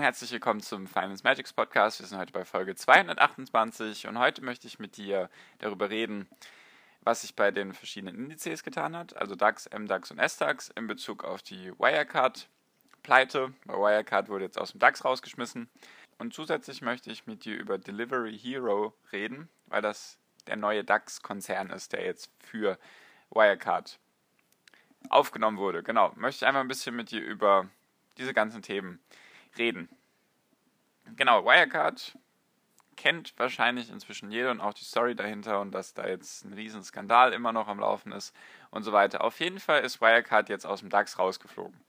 Herzlich willkommen zum Finance Magics Podcast. Wir sind heute bei Folge 228 und heute möchte ich mit dir darüber reden, was sich bei den verschiedenen Indizes getan hat, also DAX, MDAX und SDAX in Bezug auf die Wirecard-Pleite. Bei Wirecard wurde jetzt aus dem DAX rausgeschmissen. Und zusätzlich möchte ich mit dir über Delivery Hero reden, weil das der neue DAX-Konzern ist, der jetzt für Wirecard aufgenommen wurde. Genau, möchte ich einfach ein bisschen mit dir über diese ganzen Themen reden reden. Genau, Wirecard kennt wahrscheinlich inzwischen jeder und auch die Story dahinter und dass da jetzt ein Riesenskandal immer noch am Laufen ist und so weiter. Auf jeden Fall ist Wirecard jetzt aus dem DAX rausgeflogen.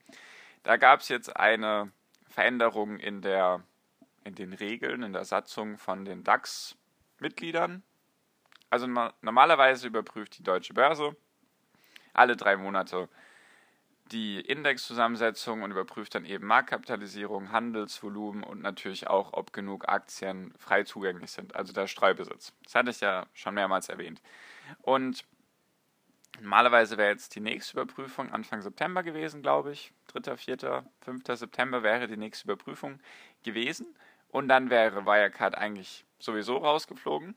Da gab es jetzt eine Veränderung in, der, in den Regeln, in der Satzung von den DAX-Mitgliedern. Also normalerweise überprüft die deutsche Börse alle drei Monate die Indexzusammensetzung und überprüft dann eben Marktkapitalisierung, Handelsvolumen und natürlich auch, ob genug Aktien frei zugänglich sind, also der Streubesitz. Das hatte ich ja schon mehrmals erwähnt. Und normalerweise wäre jetzt die nächste Überprüfung Anfang September gewesen, glaube ich. 3., 4., 5. September wäre die nächste Überprüfung gewesen. Und dann wäre Wirecard eigentlich sowieso rausgeflogen.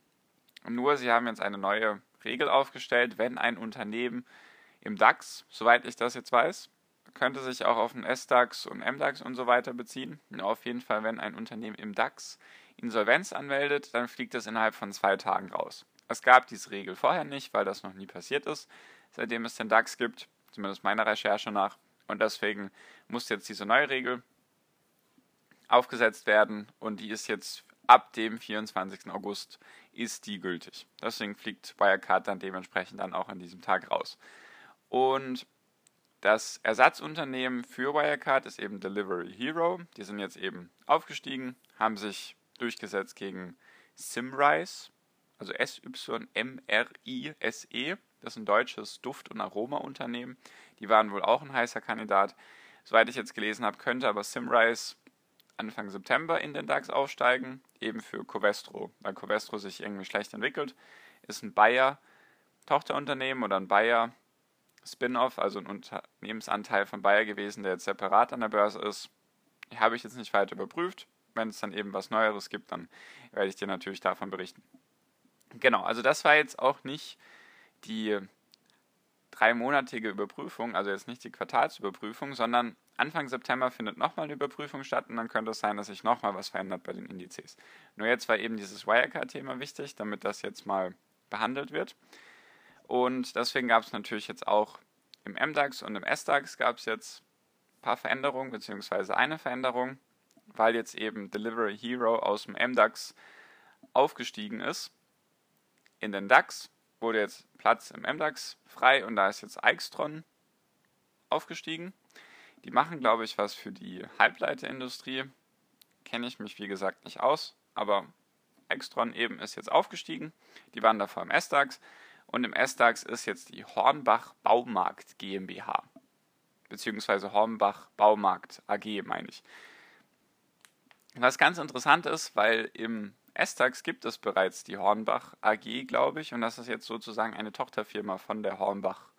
Nur sie haben jetzt eine neue Regel aufgestellt, wenn ein Unternehmen im DAX, soweit ich das jetzt weiß, könnte sich auch auf den S-DAX und M-DAX und so weiter beziehen. Auf jeden Fall, wenn ein Unternehmen im DAX Insolvenz anmeldet, dann fliegt das innerhalb von zwei Tagen raus. Es gab diese Regel vorher nicht, weil das noch nie passiert ist, seitdem es den DAX gibt, zumindest meiner Recherche nach. Und deswegen muss jetzt diese neue Regel aufgesetzt werden und die ist jetzt ab dem 24. August ist die gültig. Deswegen fliegt Wirecard dann dementsprechend dann auch an diesem Tag raus. Und das Ersatzunternehmen für Wirecard ist eben Delivery Hero. Die sind jetzt eben aufgestiegen, haben sich durchgesetzt gegen Simrise, also S-Y-M-R-I-S-E. Das ist ein deutsches Duft- und Aromaunternehmen. Die waren wohl auch ein heißer Kandidat. Soweit ich jetzt gelesen habe, könnte aber Simrise Anfang September in den DAX aufsteigen, eben für Covestro, weil Covestro sich irgendwie schlecht entwickelt. Ist ein Bayer-Tochterunternehmen oder ein Bayer Spin-off, also ein Unternehmensanteil von Bayer gewesen, der jetzt separat an der Börse ist. Habe ich jetzt nicht weiter überprüft. Wenn es dann eben was Neueres gibt, dann werde ich dir natürlich davon berichten. Genau, also das war jetzt auch nicht die dreimonatige Überprüfung, also jetzt nicht die Quartalsüberprüfung, sondern Anfang September findet nochmal eine Überprüfung statt und dann könnte es sein, dass sich nochmal was verändert bei den Indizes. Nur jetzt war eben dieses Wirecard-Thema wichtig, damit das jetzt mal behandelt wird. Und deswegen gab es natürlich jetzt auch im MDAX und im SDAX gab es jetzt ein paar Veränderungen, beziehungsweise eine Veränderung, weil jetzt eben Delivery Hero aus dem MDAX aufgestiegen ist. In den DAX wurde jetzt Platz im MDAX frei und da ist jetzt Eichstron aufgestiegen. Die machen, glaube ich, was für die Halbleiterindustrie. Kenne ich mich, wie gesagt, nicht aus, aber Extron eben ist jetzt aufgestiegen. Die waren davor im S-DAX. Und im S-DAX ist jetzt die Hornbach Baumarkt GmbH. Beziehungsweise Hornbach Baumarkt AG, meine ich. Was ganz interessant ist, weil im S-DAX gibt es bereits die Hornbach AG, glaube ich, und das ist jetzt sozusagen eine Tochterfirma von der Hornbach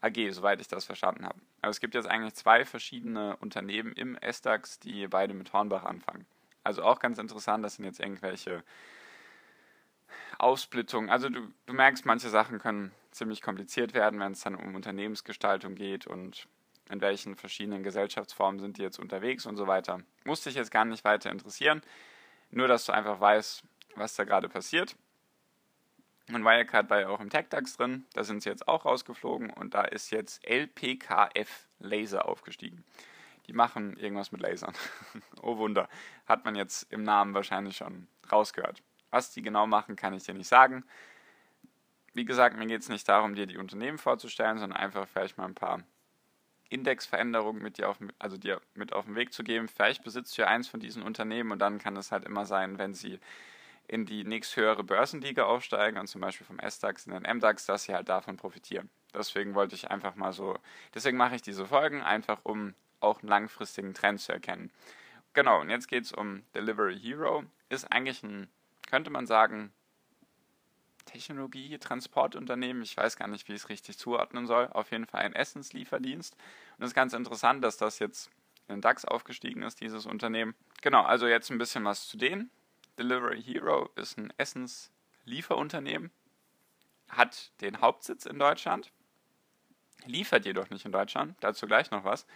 AG, soweit ich das verstanden habe. Also es gibt jetzt eigentlich zwei verschiedene Unternehmen im S-DAX, die beide mit Hornbach anfangen. Also auch ganz interessant, das sind jetzt irgendwelche Aufsplittung. Also du, du merkst, manche Sachen können ziemlich kompliziert werden, wenn es dann um Unternehmensgestaltung geht und in welchen verschiedenen Gesellschaftsformen sind die jetzt unterwegs und so weiter. Muss dich jetzt gar nicht weiter interessieren. Nur, dass du einfach weißt, was da gerade passiert. Und Wirecard war ja auch im TechDAX drin. Da sind sie jetzt auch rausgeflogen und da ist jetzt LPKF Laser aufgestiegen. Die machen irgendwas mit Lasern. oh Wunder. Hat man jetzt im Namen wahrscheinlich schon rausgehört. Was die genau machen, kann ich dir nicht sagen. Wie gesagt, mir geht es nicht darum, dir die Unternehmen vorzustellen, sondern einfach vielleicht mal ein paar Indexveränderungen mit dir auf, also dir mit auf den Weg zu geben. Vielleicht besitzt du ja eins von diesen Unternehmen und dann kann es halt immer sein, wenn sie in die nächsthöhere Börsenliga aufsteigen und zum Beispiel vom S-DAX in den M-DAX, dass sie halt davon profitieren. Deswegen wollte ich einfach mal so, deswegen mache ich diese Folgen, einfach um auch einen langfristigen Trend zu erkennen. Genau, und jetzt geht es um Delivery Hero. Ist eigentlich ein, könnte man sagen, Technologie-Transportunternehmen. Ich weiß gar nicht, wie ich es richtig zuordnen soll. Auf jeden Fall ein Essenslieferdienst. Und es ist ganz interessant, dass das jetzt in den DAX aufgestiegen ist, dieses Unternehmen. Genau, also jetzt ein bisschen was zu denen. Delivery Hero ist ein Essenslieferunternehmen, hat den Hauptsitz in Deutschland, liefert jedoch nicht in Deutschland, dazu gleich noch was,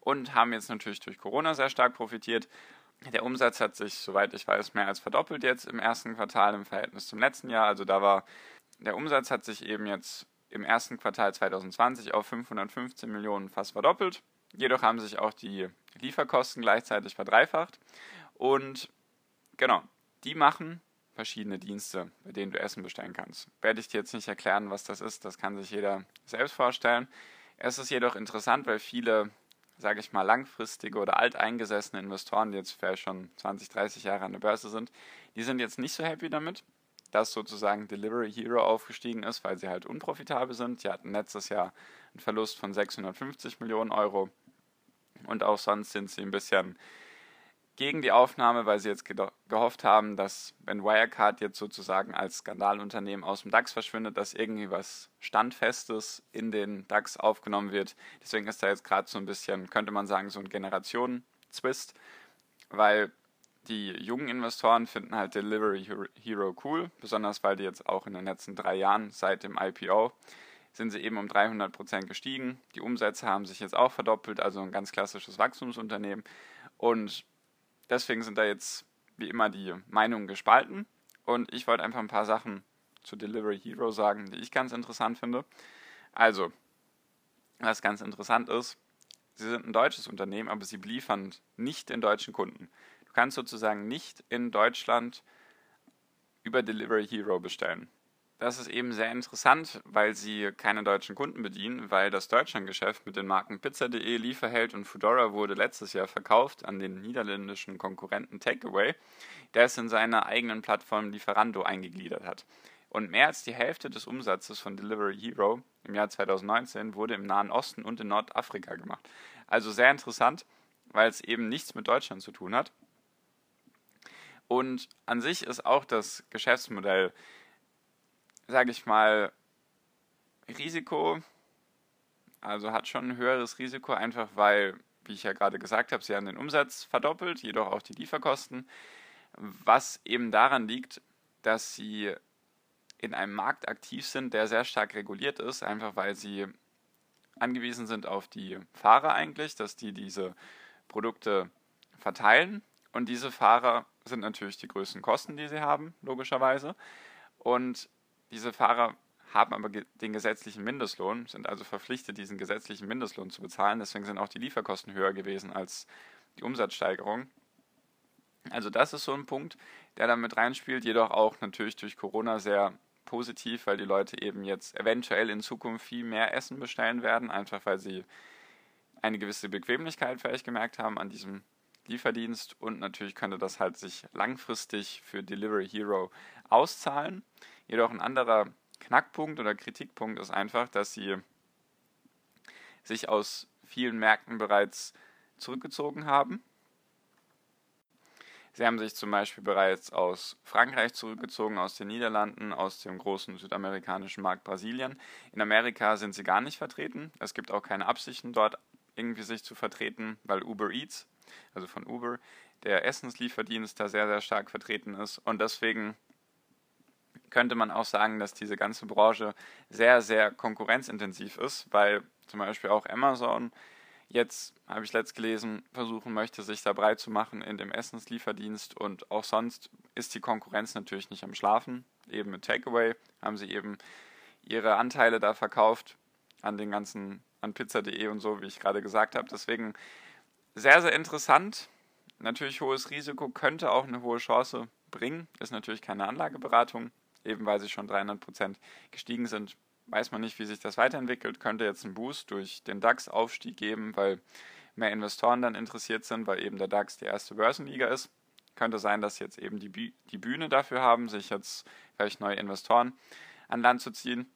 und haben jetzt natürlich durch Corona sehr stark profitiert der Umsatz hat sich, soweit ich weiß, mehr als verdoppelt jetzt im ersten Quartal im Verhältnis zum letzten Jahr. Also da war der Umsatz hat sich eben jetzt im ersten Quartal 2020 auf 515 Millionen fast verdoppelt. Jedoch haben sich auch die Lieferkosten gleichzeitig verdreifacht. Und genau, die machen verschiedene Dienste, bei denen du Essen bestellen kannst. Werde ich dir jetzt nicht erklären, was das ist, das kann sich jeder selbst vorstellen. Es ist jedoch interessant, weil viele sage ich mal, langfristige oder alteingesessene Investoren, die jetzt vielleicht schon 20, 30 Jahre an der Börse sind, die sind jetzt nicht so happy damit, dass sozusagen Delivery Hero aufgestiegen ist, weil sie halt unprofitabel sind. Die hatten letztes Jahr einen Verlust von 650 Millionen Euro und auch sonst sind sie ein bisschen gegen die Aufnahme, weil sie jetzt gehofft haben, dass wenn Wirecard jetzt sozusagen als Skandalunternehmen aus dem DAX verschwindet, dass irgendwie was Standfestes in den DAX aufgenommen wird. Deswegen ist da jetzt gerade so ein bisschen, könnte man sagen, so ein Generationen-Twist, weil die jungen Investoren finden halt Delivery Hero cool, besonders weil die jetzt auch in den letzten drei Jahren seit dem IPO sind sie eben um 300% gestiegen. Die Umsätze haben sich jetzt auch verdoppelt, also ein ganz klassisches Wachstumsunternehmen. Und Deswegen sind da jetzt wie immer die Meinungen gespalten. Und ich wollte einfach ein paar Sachen zu Delivery Hero sagen, die ich ganz interessant finde. Also, was ganz interessant ist, sie sind ein deutsches Unternehmen, aber sie liefern nicht den deutschen Kunden. Du kannst sozusagen nicht in Deutschland über Delivery Hero bestellen. Das ist eben sehr interessant, weil sie keine deutschen Kunden bedienen, weil das Deutschlandgeschäft mit den Marken Pizza.de, Lieferheld und Foodora wurde letztes Jahr verkauft an den niederländischen Konkurrenten Takeaway, der es in seiner eigenen Plattform Lieferando eingegliedert hat. Und mehr als die Hälfte des Umsatzes von Delivery Hero im Jahr 2019 wurde im Nahen Osten und in Nordafrika gemacht. Also sehr interessant, weil es eben nichts mit Deutschland zu tun hat. Und an sich ist auch das Geschäftsmodell sage ich mal, Risiko, also hat schon ein höheres Risiko, einfach weil, wie ich ja gerade gesagt habe, sie haben den Umsatz verdoppelt, jedoch auch die Lieferkosten, was eben daran liegt, dass sie in einem Markt aktiv sind, der sehr stark reguliert ist, einfach weil sie angewiesen sind auf die Fahrer eigentlich, dass die diese Produkte verteilen. Und diese Fahrer sind natürlich die größten Kosten, die sie haben, logischerweise. Und diese Fahrer haben aber den gesetzlichen Mindestlohn, sind also verpflichtet, diesen gesetzlichen Mindestlohn zu bezahlen. Deswegen sind auch die Lieferkosten höher gewesen als die Umsatzsteigerung. Also das ist so ein Punkt, der da mit reinspielt, jedoch auch natürlich durch Corona sehr positiv, weil die Leute eben jetzt eventuell in Zukunft viel mehr Essen bestellen werden, einfach weil sie eine gewisse Bequemlichkeit vielleicht gemerkt haben an diesem Lieferdienst und natürlich könnte das halt sich langfristig für Delivery Hero auszahlen. Jedoch ein anderer Knackpunkt oder Kritikpunkt ist einfach, dass sie sich aus vielen Märkten bereits zurückgezogen haben. Sie haben sich zum Beispiel bereits aus Frankreich zurückgezogen, aus den Niederlanden, aus dem großen südamerikanischen Markt Brasilien. In Amerika sind sie gar nicht vertreten. Es gibt auch keine Absichten dort irgendwie sich zu vertreten, weil Uber Eats, also von Uber, der Essenslieferdienst da sehr, sehr stark vertreten ist. Und deswegen könnte man auch sagen, dass diese ganze Branche sehr, sehr konkurrenzintensiv ist, weil zum Beispiel auch Amazon jetzt, habe ich letzt gelesen, versuchen möchte, sich da breit zu machen in dem Essenslieferdienst und auch sonst ist die Konkurrenz natürlich nicht am Schlafen. Eben mit Takeaway haben sie eben ihre Anteile da verkauft an den ganzen, an pizza.de und so, wie ich gerade gesagt habe. Deswegen sehr, sehr interessant. Natürlich hohes Risiko, könnte auch eine hohe Chance bringen. Ist natürlich keine Anlageberatung eben weil sie schon 300 Prozent gestiegen sind, weiß man nicht, wie sich das weiterentwickelt. Könnte jetzt einen Boost durch den DAX-Aufstieg geben, weil mehr Investoren dann interessiert sind, weil eben der DAX die erste Börsenliga ist. Könnte sein, dass jetzt eben die, die Bühne dafür haben, sich jetzt vielleicht neue Investoren an Land zu ziehen.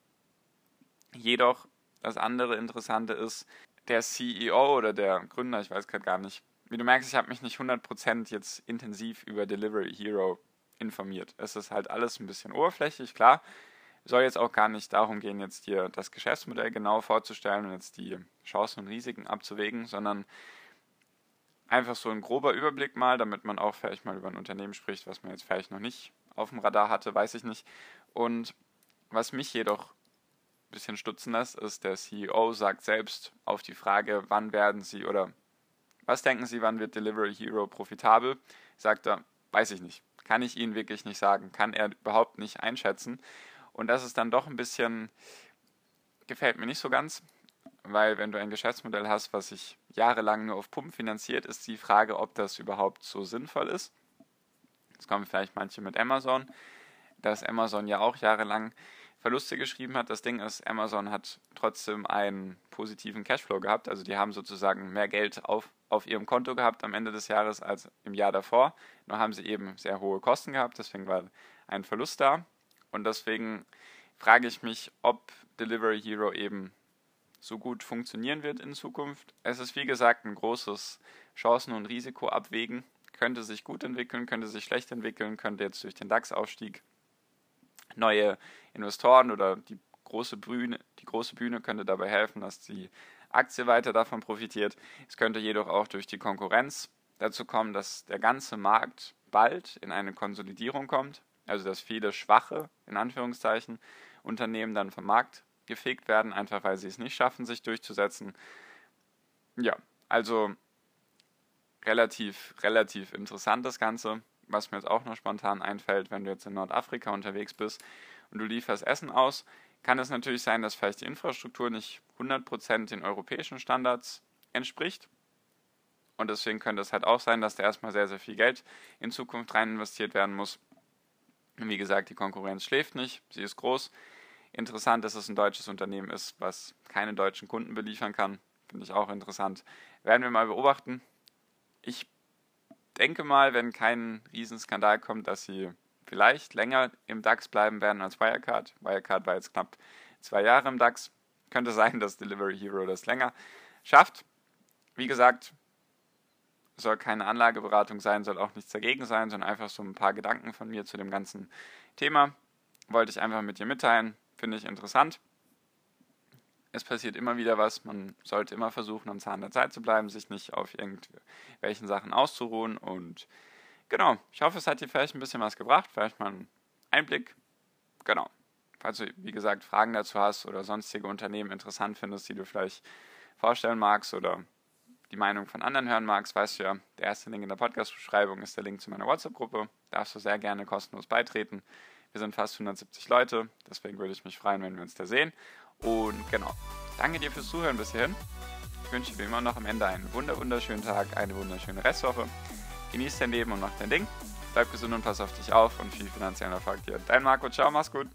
Jedoch, das andere Interessante ist, der CEO oder der Gründer, ich weiß gerade gar nicht, wie du merkst, ich habe mich nicht 100% jetzt intensiv über Delivery Hero informiert. Es ist halt alles ein bisschen oberflächlich, klar. Soll jetzt auch gar nicht darum gehen, jetzt dir das Geschäftsmodell genau vorzustellen und jetzt die Chancen und Risiken abzuwägen, sondern einfach so ein grober Überblick mal, damit man auch vielleicht mal über ein Unternehmen spricht, was man jetzt vielleicht noch nicht auf dem Radar hatte, weiß ich nicht. Und was mich jedoch bisschen stutzen lässt, ist, der CEO sagt selbst auf die Frage, wann werden Sie oder was denken Sie, wann wird Delivery Hero profitabel? Sagt er, weiß ich nicht. Kann ich Ihnen wirklich nicht sagen. Kann er überhaupt nicht einschätzen. Und das ist dann doch ein bisschen, gefällt mir nicht so ganz, weil wenn du ein Geschäftsmodell hast, was sich jahrelang nur auf Pump finanziert, ist die Frage, ob das überhaupt so sinnvoll ist. Jetzt kommen vielleicht manche mit Amazon, dass Amazon ja auch jahrelang Verluste geschrieben hat. Das Ding ist, Amazon hat trotzdem einen positiven Cashflow gehabt. Also die haben sozusagen mehr Geld auf, auf ihrem Konto gehabt am Ende des Jahres als im Jahr davor. Nur haben sie eben sehr hohe Kosten gehabt, deswegen war ein Verlust da. Und deswegen frage ich mich, ob Delivery Hero eben so gut funktionieren wird in Zukunft. Es ist wie gesagt ein großes Chancen- und Risikoabwägen. Könnte sich gut entwickeln, könnte sich schlecht entwickeln, könnte jetzt durch den DAX-Aufstieg neue Investoren oder die große Bühne, die große Bühne könnte dabei helfen, dass die Aktie weiter davon profitiert. Es könnte jedoch auch durch die Konkurrenz dazu kommen, dass der ganze Markt bald in eine Konsolidierung kommt, also dass viele schwache, in Anführungszeichen, Unternehmen dann vom Markt gefegt werden, einfach weil sie es nicht schaffen, sich durchzusetzen. Ja, also relativ, relativ interessant das Ganze. Was mir jetzt auch noch spontan einfällt, wenn du jetzt in Nordafrika unterwegs bist und du lieferst Essen aus, kann es natürlich sein, dass vielleicht die Infrastruktur nicht 100% den europäischen Standards entspricht. Und deswegen könnte es halt auch sein, dass da erstmal sehr, sehr viel Geld in Zukunft rein investiert werden muss. Wie gesagt, die Konkurrenz schläft nicht, sie ist groß. Interessant, dass es ein deutsches Unternehmen ist, was keine deutschen Kunden beliefern kann. Finde ich auch interessant. Werden wir mal beobachten. Ich denke mal, wenn kein Riesenskandal kommt, dass sie vielleicht länger im DAX bleiben werden als Wirecard. Wirecard war jetzt knapp zwei Jahre im DAX. Könnte sein, dass Delivery Hero das länger schafft. Wie gesagt, soll keine Anlageberatung sein, soll auch nichts dagegen sein, sondern einfach so ein paar Gedanken von mir zu dem ganzen Thema. Wollte ich einfach mit dir mitteilen. Finde ich interessant. Es passiert immer wieder was. Man sollte immer versuchen, am Zahn der Zeit zu bleiben, sich nicht auf irgendwelchen Sachen auszuruhen. Und genau, ich hoffe, es hat dir vielleicht ein bisschen was gebracht. Vielleicht mal einen Einblick. Genau. Falls du, wie gesagt, Fragen dazu hast oder sonstige Unternehmen interessant findest, die du vielleicht vorstellen magst oder die Meinung von anderen hören magst, weißt du ja, der erste Link in der Podcast-Beschreibung ist der Link zu meiner WhatsApp-Gruppe. Darfst du sehr gerne kostenlos beitreten. Wir sind fast 170 Leute, deswegen würde ich mich freuen, wenn wir uns da sehen. Und genau, danke dir fürs Zuhören bis hierhin. Ich wünsche dir immer noch am Ende einen wunderschönen Tag, eine wunderschöne Restwoche. Genieß dein Leben und mach dein Ding. Bleib gesund und pass auf dich auf und viel finanziellen Erfolg dir. Dein Marco, ciao, mach's gut.